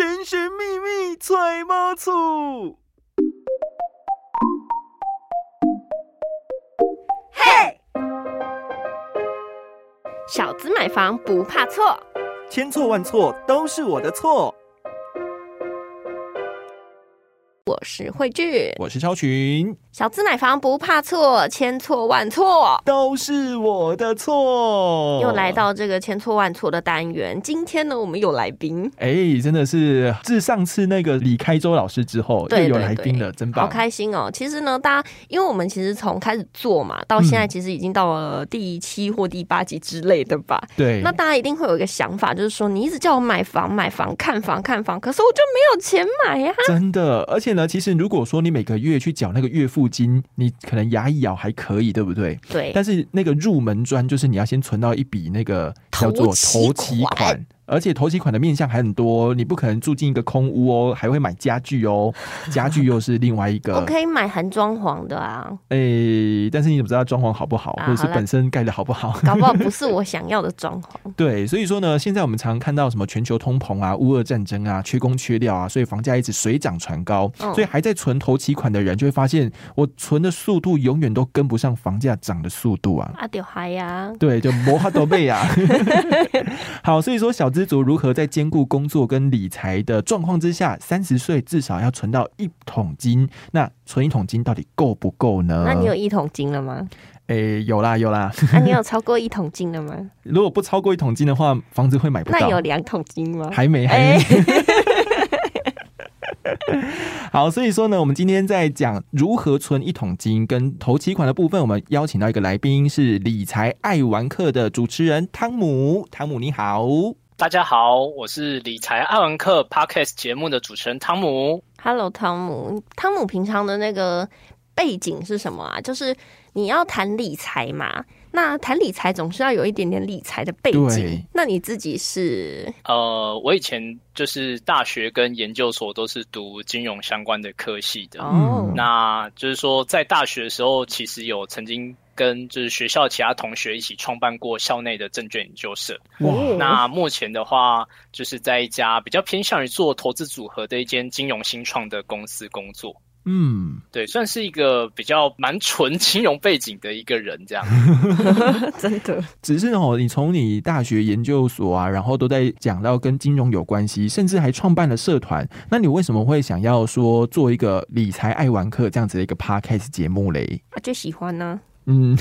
神神秘秘揣猫醋。嘿，小资买房不怕错，千错万错都是我的错。是慧俊，我是超群，小资买房不怕错，千错万错都是我的错。又来到这个千错万错的单元，今天呢，我们有来宾，哎，真的是自上次那个李开周老师之后，又有来宾了，真棒，好开心哦。其实呢，大家因为我们其实从开始做嘛，到现在其实已经到了第七或第八集之类的吧。对，那大家一定会有一个想法，就是说你一直叫我买房、买房、看房、看房，可是我就没有钱买呀。真的，而且呢。其实，如果说你每个月去缴那个月付金，你可能牙一咬还可以，对不对？对。但是那个入门砖，就是你要先存到一笔那个叫做头期款。而且头期款的面向还很多，你不可能住进一个空屋哦，还会买家具哦，家具又是另外一个。我可以买含装潢的啊。诶，但是你怎么知道装潢好不好，或者是本身盖的好不好？搞不好不是我想要的装潢。对，所以说呢，现在我们常看到什么全球通膨啊、乌俄战争啊、缺工缺料啊，所以房价一直水涨船高。所以还在存头期款的人就会发现，我存的速度永远都跟不上房价涨的速度啊。啊，丢嗨呀！对，就摩哈多贝啊。好，所以说小资。知足如何在兼顾工作跟理财的状况之下，三十岁至少要存到一桶金？那存一桶金到底够不够呢？那你有一桶金了吗？诶，有啦有啦。那你有超过一桶金了吗？如果不超过一桶金的话，房子会买不到。那有两桶金吗？还没，还没。好，所以说呢，我们今天在讲如何存一桶金跟投期款的部分，我们邀请到一个来宾是理财爱玩客的主持人汤姆。汤姆你好。大家好，我是理财爱玩客 Podcast 节目的主持人汤姆。Hello，汤姆。汤姆平常的那个背景是什么啊？就是你要谈理财嘛，那谈理财总是要有一点点理财的背景。那你自己是？呃，我以前就是大学跟研究所都是读金融相关的科系的。哦，那就是说在大学的时候，其实有曾经。跟就是学校其他同学一起创办过校内的证券研究社。那目前的话，就是在一家比较偏向于做投资组合的一间金融新创的公司工作。嗯，对，算是一个比较蛮纯金融背景的一个人，这样。真的，只是哦，你从你大学研究所啊，然后都在讲到跟金融有关系，甚至还创办了社团。那你为什么会想要说做一个理财爱玩客这样子的一个 podcast 节目嘞？啊，就喜欢呢。嗯，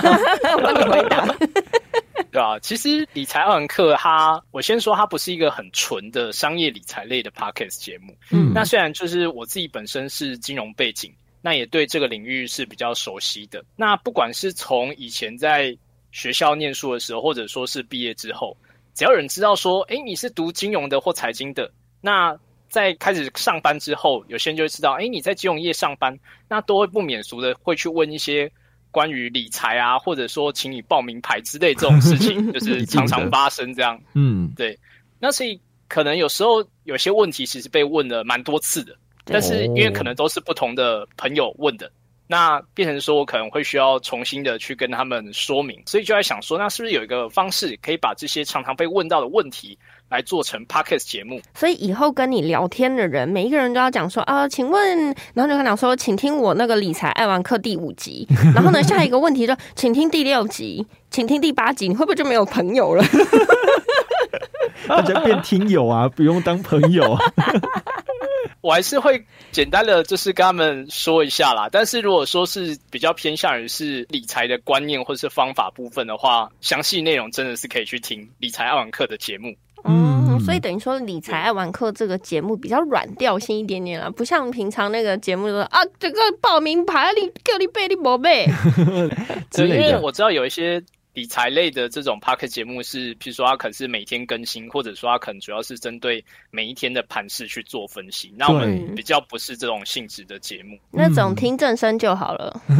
帮你回答。对啊，其实理财奥文课，它我先说，它不是一个很纯的商业理财类的 podcast 节目。嗯，那虽然就是我自己本身是金融背景，那也对这个领域是比较熟悉的。那不管是从以前在学校念书的时候，或者说是毕业之后，只要有人知道说，哎，你是读金融的或财经的，那在开始上班之后，有些人就会知道，哎，你在金融业上班，那都会不免俗的会去问一些。关于理财啊，或者说请你报名牌之类这种事情，就是常常发生这样。嗯，对。那所以可能有时候有些问题其实被问了蛮多次的，但是因为可能都是不同的朋友问的，那变成说我可能会需要重新的去跟他们说明，所以就在想说，那是不是有一个方式可以把这些常常被问到的问题？来做成 podcast 节目，所以以后跟你聊天的人，每一个人都要讲说啊，请问，然后就跟讲说，请听我那个理财爱玩课第五集，然后呢，下一个问题就请听第六集，请听第八集，你会不会就没有朋友了？大家变听友啊，不用当朋友。我还是会简单的就是跟他们说一下啦，但是如果说是比较偏向于是理财的观念或是方法部分的话，详细内容真的是可以去听理财爱玩课的节目。嗯，所以等于说理财爱玩课这个节目比较软调性一点点了，不像平常那个节目说啊，这个报名牌你叫你背你没背。因为我知道有一些。理财类的这种 parker 节目是，譬如说它可能是每天更新，或者说它可能主要是针对每一天的盘势去做分析。那我们比较不是这种性质的节目，那种听正声就好了。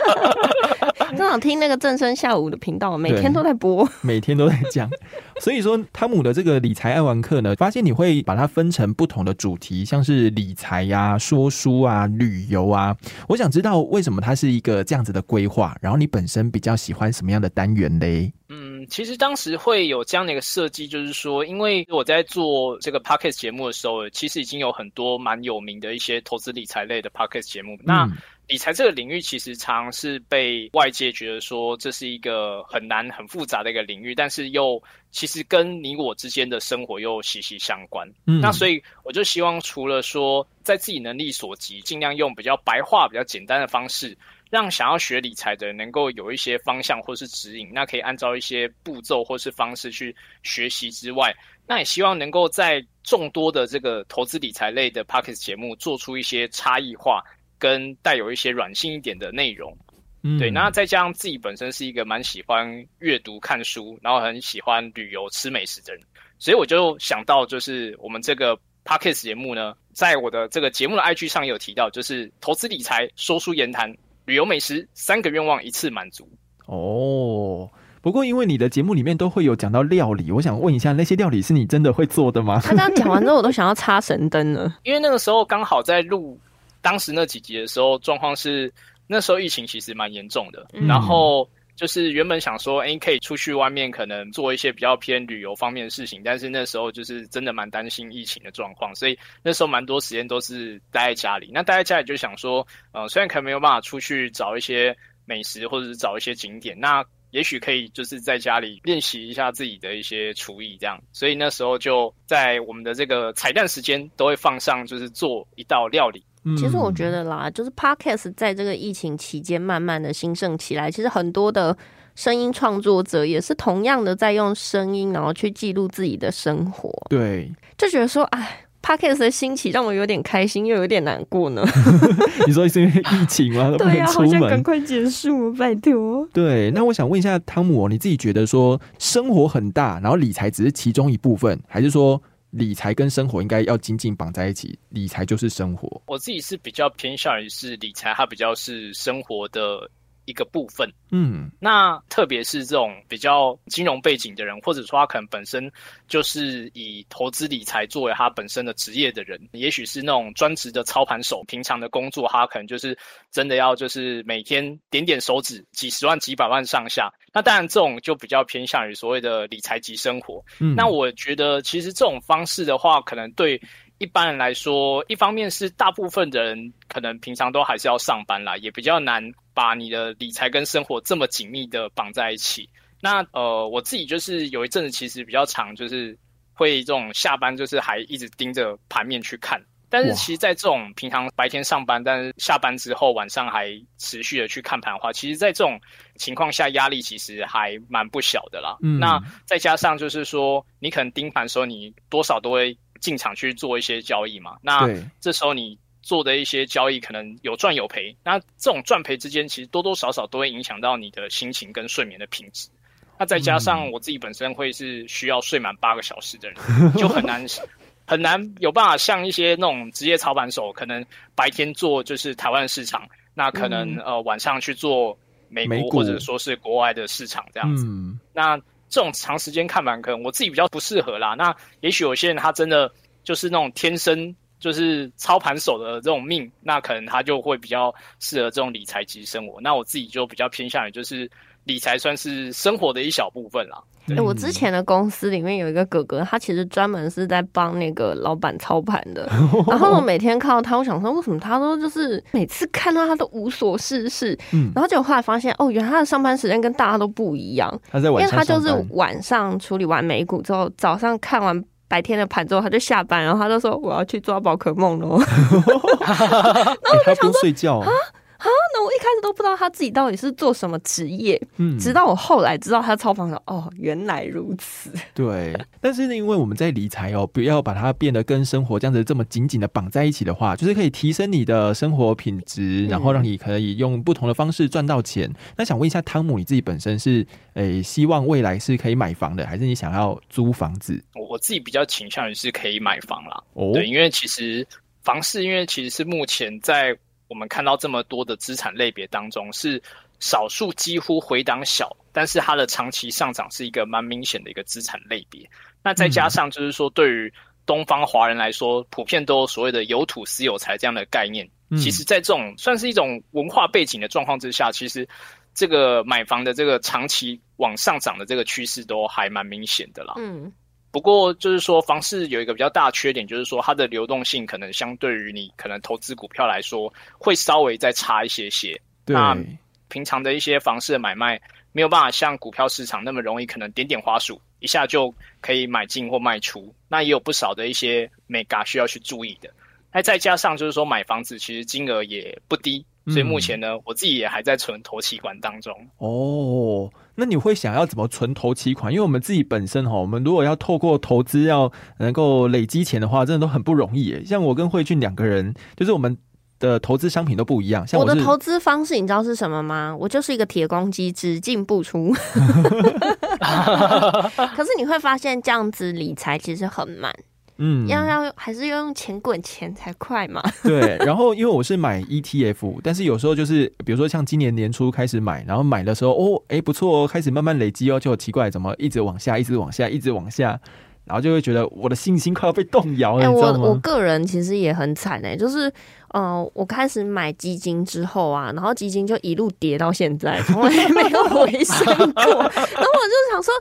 正好听那个正声下午的频道，每天都在播，每天都在讲。所以说，汤姆的这个理财爱玩课呢，发现你会把它分成不同的主题，像是理财呀、说书啊、旅游啊。我想知道为什么它是一个这样子的规划，然后你本身比较喜欢什么样的单元嘞？嗯，其实当时会有这样的一个设计，就是说，因为我在做这个 podcast 节目的时候，其实已经有很多蛮有名的一些投资理财类的 podcast 节目。那理财这个领域其实常是被外界觉得说这是一个很难、很复杂的一个领域，但是又其实跟你我之间的生活又息息相关。嗯，那所以我就希望除了说在自己能力所及，尽量用比较白话、比较简单的方式，让想要学理财的人能够有一些方向或是指引，那可以按照一些步骤或是方式去学习之外，那也希望能够在众多的这个投资理财类的 p o c k e t 节目做出一些差异化。跟带有一些软性一点的内容，对，那再加上自己本身是一个蛮喜欢阅读看书，然后很喜欢旅游吃美食的人，所以我就想到，就是我们这个 podcast 节目呢，在我的这个节目的 IG 上有提到，就是投资理财、说书言谈、旅游美食三个愿望一次满足。哦，不过因为你的节目里面都会有讲到料理，我想问一下，那些料理是你真的会做的吗？他刚讲完之后，我都想要插神灯了，因为那个时候刚好在录。当时那几集的时候，状况是那时候疫情其实蛮严重的，然后就是原本想说，哎，可以出去外面可能做一些比较偏旅游方面的事情，但是那时候就是真的蛮担心疫情的状况，所以那时候蛮多时间都是待在家里。那待在家里就想说，呃，虽然可能没有办法出去找一些美食或者是找一些景点，那也许可以就是在家里练习一下自己的一些厨艺，这样。所以那时候就在我们的这个彩蛋时间都会放上，就是做一道料理。其实我觉得啦，就是 podcast 在这个疫情期间慢慢的兴盛起来。其实很多的声音创作者也是同样的在用声音，然后去记录自己的生活。对，就觉得说，哎，podcast 的兴起让我有点开心，又有点难过呢。你说是因为疫情吗？对呀，好像赶快结束，拜托。对，那我想问一下汤姆，你自己觉得说生活很大，然后理财只是其中一部分，还是说？理财跟生活应该要紧紧绑在一起，理财就是生活。我自己是比较偏向于是理财，它比较是生活的。一个部分，嗯，那特别是这种比较金融背景的人，或者说他可能本身就是以投资理财作为他本身的职业的人，也许是那种专职的操盘手，平常的工作他可能就是真的要就是每天点点手指几十万几百万上下。那当然这种就比较偏向于所谓的理财及生活。嗯，那我觉得其实这种方式的话，可能对。一般人来说，一方面是大部分的人可能平常都还是要上班啦，也比较难把你的理财跟生活这么紧密的绑在一起。那呃，我自己就是有一阵子其实比较长，就是会这种下班就是还一直盯着盘面去看。但是其实，在这种平常白天上班，但是下班之后晚上还持续的去看盘的话，其实，在这种情况下压力其实还蛮不小的啦。那再加上就是说，你可能盯盘的时候，你多少都会。进场去做一些交易嘛，那这时候你做的一些交易可能有赚有赔，那这种赚赔之间其实多多少少都会影响到你的心情跟睡眠的品质。那再加上我自己本身会是需要睡满八个小时的人，就很难 很难有办法像一些那种职业操盘手，可能白天做就是台湾市场，那可能呃晚上去做美国或者说是国外的市场这样子。那这种长时间看盘，可能我自己比较不适合啦。那也许有些人他真的就是那种天生就是操盘手的这种命，那可能他就会比较适合这种理财级生活。那我自己就比较偏向于就是理财算是生活的一小部分啦。哎，我之前的公司里面有一个哥哥，他其实专门是在帮那个老板操盘的。然后我每天看到他，我想说，为什么他都就是每次看到他都无所事事？嗯，然后结果后来发现，哦，原来他的上班时间跟大家都不一样。他在晚上因为他就是晚上处理完美股之后，早上看完白天的盘之后，他就下班，然后他就说我要去抓宝可梦喽。然后他不睡觉啊。啊，那我一开始都不知道他自己到底是做什么职业，嗯，直到我后来知道他超房的，哦，原来如此。对，但是呢，因为我们在理财哦，不要把它变得跟生活这样子这么紧紧的绑在一起的话，就是可以提升你的生活品质，然后让你可以用不同的方式赚到钱。那想问一下汤姆，你自己本身是诶希望未来是可以买房的，还是你想要租房子？我我自己比较倾向于是可以买房啦。哦，对，因为其实房市，因为其实是目前在。我们看到这么多的资产类别当中，是少数几乎回档小，但是它的长期上涨是一个蛮明显的一个资产类别。那再加上就是说，对于东方华人来说，普遍都有所谓的有土私有财这样的概念。其实，在这种算是一种文化背景的状况之下，其实这个买房的这个长期往上涨的这个趋势都还蛮明显的啦。嗯。不过就是说，房市有一个比较大的缺点，就是说它的流动性可能相对于你可能投资股票来说，会稍微再差一些些。那平常的一些房市的买卖没有办法像股票市场那么容易，可能点点花束一下就可以买进或卖出。那也有不少的一些美嘎需要去注意的。那再加上就是说买房子其实金额也不低，所以目前呢，我自己也还在存投期管当中。哦。那你会想要怎么存投期款？因为我们自己本身哈，我们如果要透过投资要能够累积钱的话，真的都很不容易。像我跟慧俊两个人，就是我们的投资商品都不一样。像我的投资方式，你知道是什么吗？我就是一个铁公鸡，只进不出。可是你会发现，这样子理财其实很慢。嗯，要要还是要用钱滚钱才快嘛。对，然后因为我是买 ETF，但是有时候就是比如说像今年年初开始买，然后买的时候哦，哎不错哦，开始慢慢累积哦，就奇怪怎么一直往下，一直往下，一直往下，然后就会觉得我的信心快要被动摇了。哎，我我个人其实也很惨哎，就是呃，我开始买基金之后啊，然后基金就一路跌到现在，从来没有回升过，然后我就想说。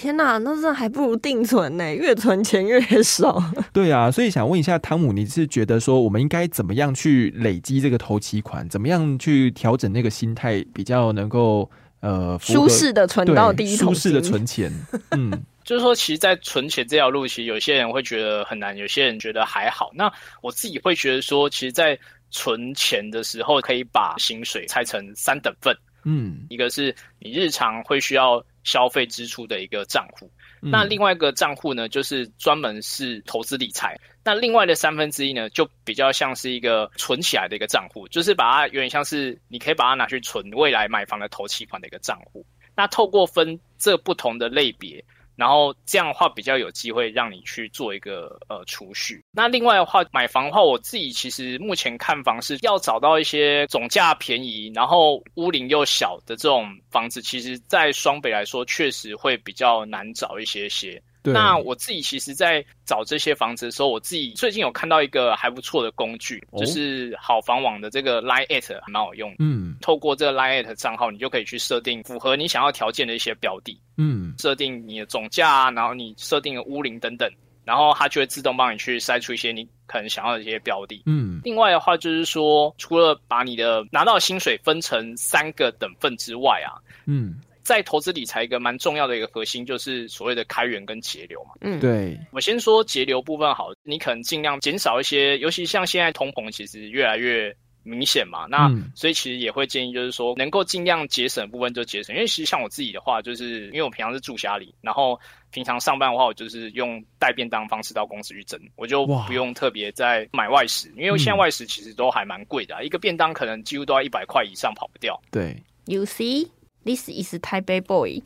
天呐，那这还不如定存呢，越存钱越少。对啊，所以想问一下汤姆，你是觉得说我们应该怎么样去累积这个投期款？怎么样去调整那个心态，比较能够呃舒适的存到第一舒适的存钱？嗯，就是说，其实，在存钱这条路，其实有些人会觉得很难，有些人觉得还好。那我自己会觉得说，其实，在存钱的时候，可以把薪水拆成三等份。嗯，一个是你日常会需要。消费支出的一个账户，那另外一个账户呢，就是专门是投资理财。那另外的三分之一呢，就比较像是一个存起来的一个账户，就是把它有点像是你可以把它拿去存未来买房的投期款的一个账户。那透过分这不同的类别。然后这样的话比较有机会让你去做一个呃储蓄。那另外的话，买房的话，我自己其实目前看房是要找到一些总价便宜，然后屋龄又小的这种房子，其实在双北来说确实会比较难找一些些。那我自己其实，在找这些房子的时候，我自己最近有看到一个还不错的工具，就是好房网的这个 Line at 还蛮好用。嗯，透过这个 Line at 账号，你就可以去设定符合你想要条件的一些标的。嗯，设定你的总价啊，然后你设定的屋龄等等，然后它就会自动帮你去筛出一些你可能想要的一些标的。嗯，另外的话就是说，除了把你的拿到薪水分成三个等份之外啊，嗯。在投资理财一个蛮重要的一个核心就是所谓的开源跟节流嘛。嗯，对。我先说节流部分好，你可能尽量减少一些，尤其像现在通膨其实越来越明显嘛。那所以其实也会建议就是说，能够尽量节省部分就节省。因为其实像我自己的话，就是因为我平常是住家里，然后平常上班的话，我就是用带便当方式到公司去蒸，我就不用特别再买外食。因为现在外食其实都还蛮贵的，一个便当可能几乎都要一百块以上跑不掉。对，You see。This is Taipei boy。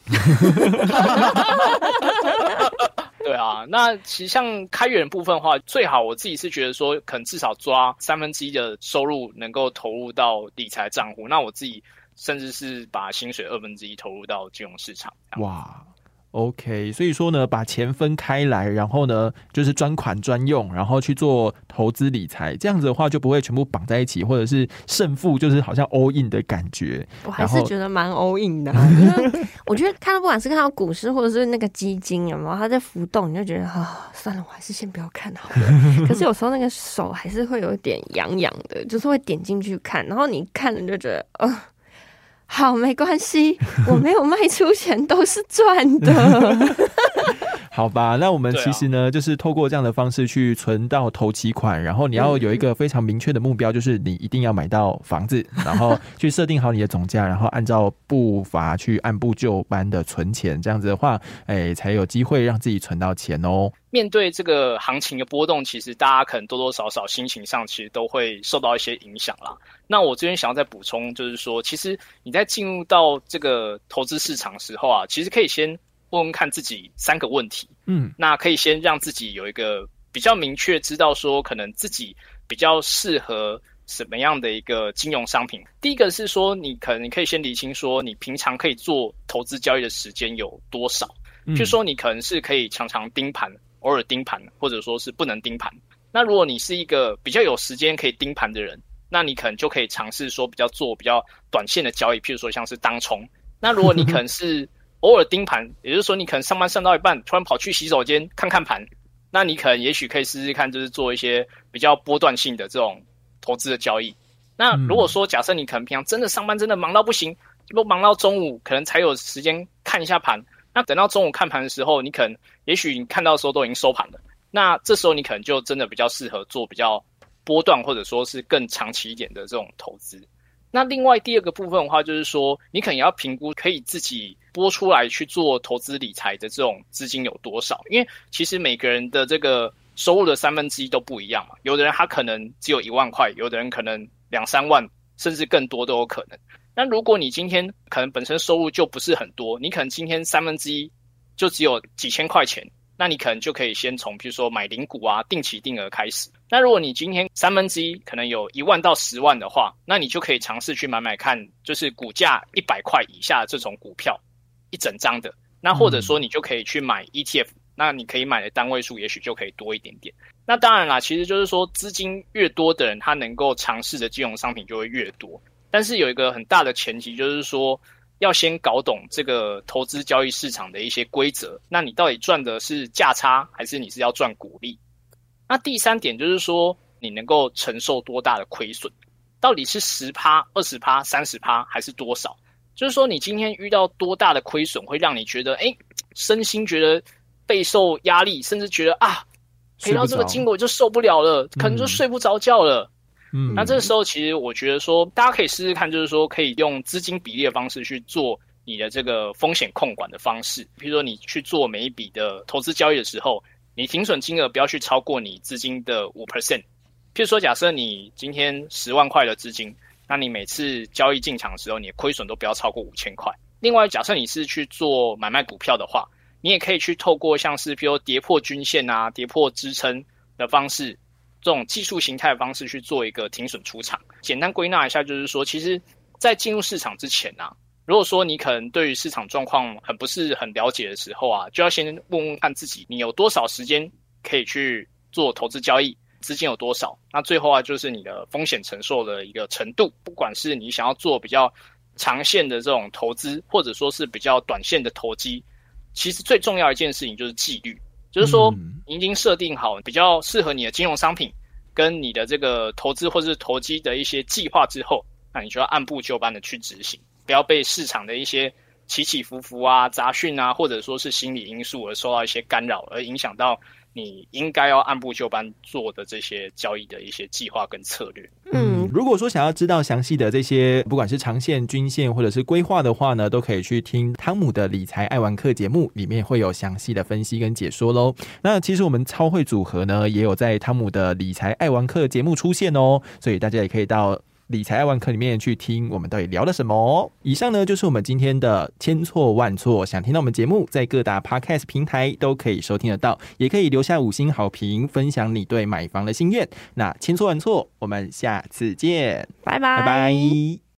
对啊，那其实像开源部分的话，最好我自己是觉得说，可能至少抓三分之一的收入能够投入到理财账户。那我自己甚至是把薪水二分之一投入到金融市场。哇。OK，所以说呢，把钱分开来，然后呢，就是专款专用，然后去做投资理财，这样子的话就不会全部绑在一起，或者是胜负就是好像 all in 的感觉。我还是觉得蛮 all in 的，我觉得看到不管是看到股市或者是那个基金有没有它在浮动，你就觉得啊，算了，我还是先不要看好了。可是有时候那个手还是会有点痒痒的，就是会点进去看，然后你看了就觉得啊。好，没关系，我没有卖出钱，都是赚的。好吧，那我们其实呢，就是透过这样的方式去存到头期款，然后你要有一个非常明确的目标，就是你一定要买到房子，然后去设定好你的总价，然后按照步伐去按部就班的存钱，这样子的话，哎，才有机会让自己存到钱哦。面对这个行情的波动，其实大家可能多多少少心情上其实都会受到一些影响啦。那我这边想要再补充，就是说，其实你在进入到这个投资市场时候啊，其实可以先。问问看自己三个问题，嗯，那可以先让自己有一个比较明确知道说，可能自己比较适合什么样的一个金融商品。第一个是说，你可能你可以先理清说，你平常可以做投资交易的时间有多少？就说你可能是可以常常盯盘，偶尔盯盘，或者说是不能盯盘。那如果你是一个比较有时间可以盯盘的人，那你可能就可以尝试说比较做比较短线的交易，譬如说像是当冲。那如果你可能是偶尔盯盘，也就是说你可能上班上到一半，突然跑去洗手间看看盘，那你可能也许可以试试看，就是做一些比较波段性的这种投资的交易。那如果说假设你可能平常真的上班真的忙到不行，都忙到中午，可能才有时间看一下盘。那等到中午看盘的时候，你可能也许你看到的时候都已经收盘了。那这时候你可能就真的比较适合做比较波段或者说是更长期一点的这种投资。那另外第二个部分的话，就是说你可能要评估可以自己拨出来去做投资理财的这种资金有多少，因为其实每个人的这个收入的三分之一都不一样嘛。有的人他可能只有一万块，有的人可能两三万，甚至更多都有可能。那如果你今天可能本身收入就不是很多，你可能今天三分之一就只有几千块钱，那你可能就可以先从比如说买零股啊、定期定额开始。那如果你今天三分之一可能有一万到十万的话，那你就可以尝试去买买看，就是股价一百块以下这种股票，一整张的。那或者说你就可以去买 ETF，那你可以买的单位数也许就可以多一点点。那当然啦，其实就是说资金越多的人，他能够尝试的金融商品就会越多。但是有一个很大的前提，就是说要先搞懂这个投资交易市场的一些规则。那你到底赚的是价差，还是你是要赚股利？那第三点就是说，你能够承受多大的亏损？到底是十趴、二十趴、三十趴，还是多少？就是说，你今天遇到多大的亏损，会让你觉得，哎，身心觉得备受压力，甚至觉得啊，赔到这个金额就受不了了，可能就睡不着觉了。嗯，那这个时候其实我觉得说，大家可以试试看，就是说可以用资金比例的方式去做你的这个风险控管的方式。比如说你去做每一笔的投资交易的时候，你停损金额不要去超过你资金的五 percent。譬如说，假设你今天十万块的资金，那你每次交易进场的时候，你的亏损都不要超过五千块。另外，假设你是去做买卖股票的话，你也可以去透过像是譬如跌破均线啊、跌破支撑的方式。这种技术形态的方式去做一个停损出场，简单归纳一下，就是说，其实，在进入市场之前啊，如果说你可能对于市场状况很不是很了解的时候啊，就要先问问看自己，你有多少时间可以去做投资交易，资金有多少？那最后啊，就是你的风险承受的一个程度，不管是你想要做比较长线的这种投资，或者说是比较短线的投机，其实最重要一件事情就是纪律。就是说，已经设定好比较适合你的金融商品，跟你的这个投资或者是投机的一些计划之后，那你就要按部就班的去执行，不要被市场的一些起起伏伏啊、杂讯啊，或者说是心理因素而受到一些干扰，而影响到。你应该要按部就班做的这些交易的一些计划跟策略。嗯，如果说想要知道详细的这些，不管是长线、均线或者是规划的话呢，都可以去听汤姆的理财爱玩课节目，里面会有详细的分析跟解说喽。那其实我们超会组合呢，也有在汤姆的理财爱玩课节目出现哦，所以大家也可以到。理财爱万科里面去听我们到底聊了什么？以上呢就是我们今天的千错万错。想听到我们节目，在各大 podcast 平台都可以收听得到，也可以留下五星好评，分享你对买房的心愿。那千错万错，我们下次见，拜拜拜拜。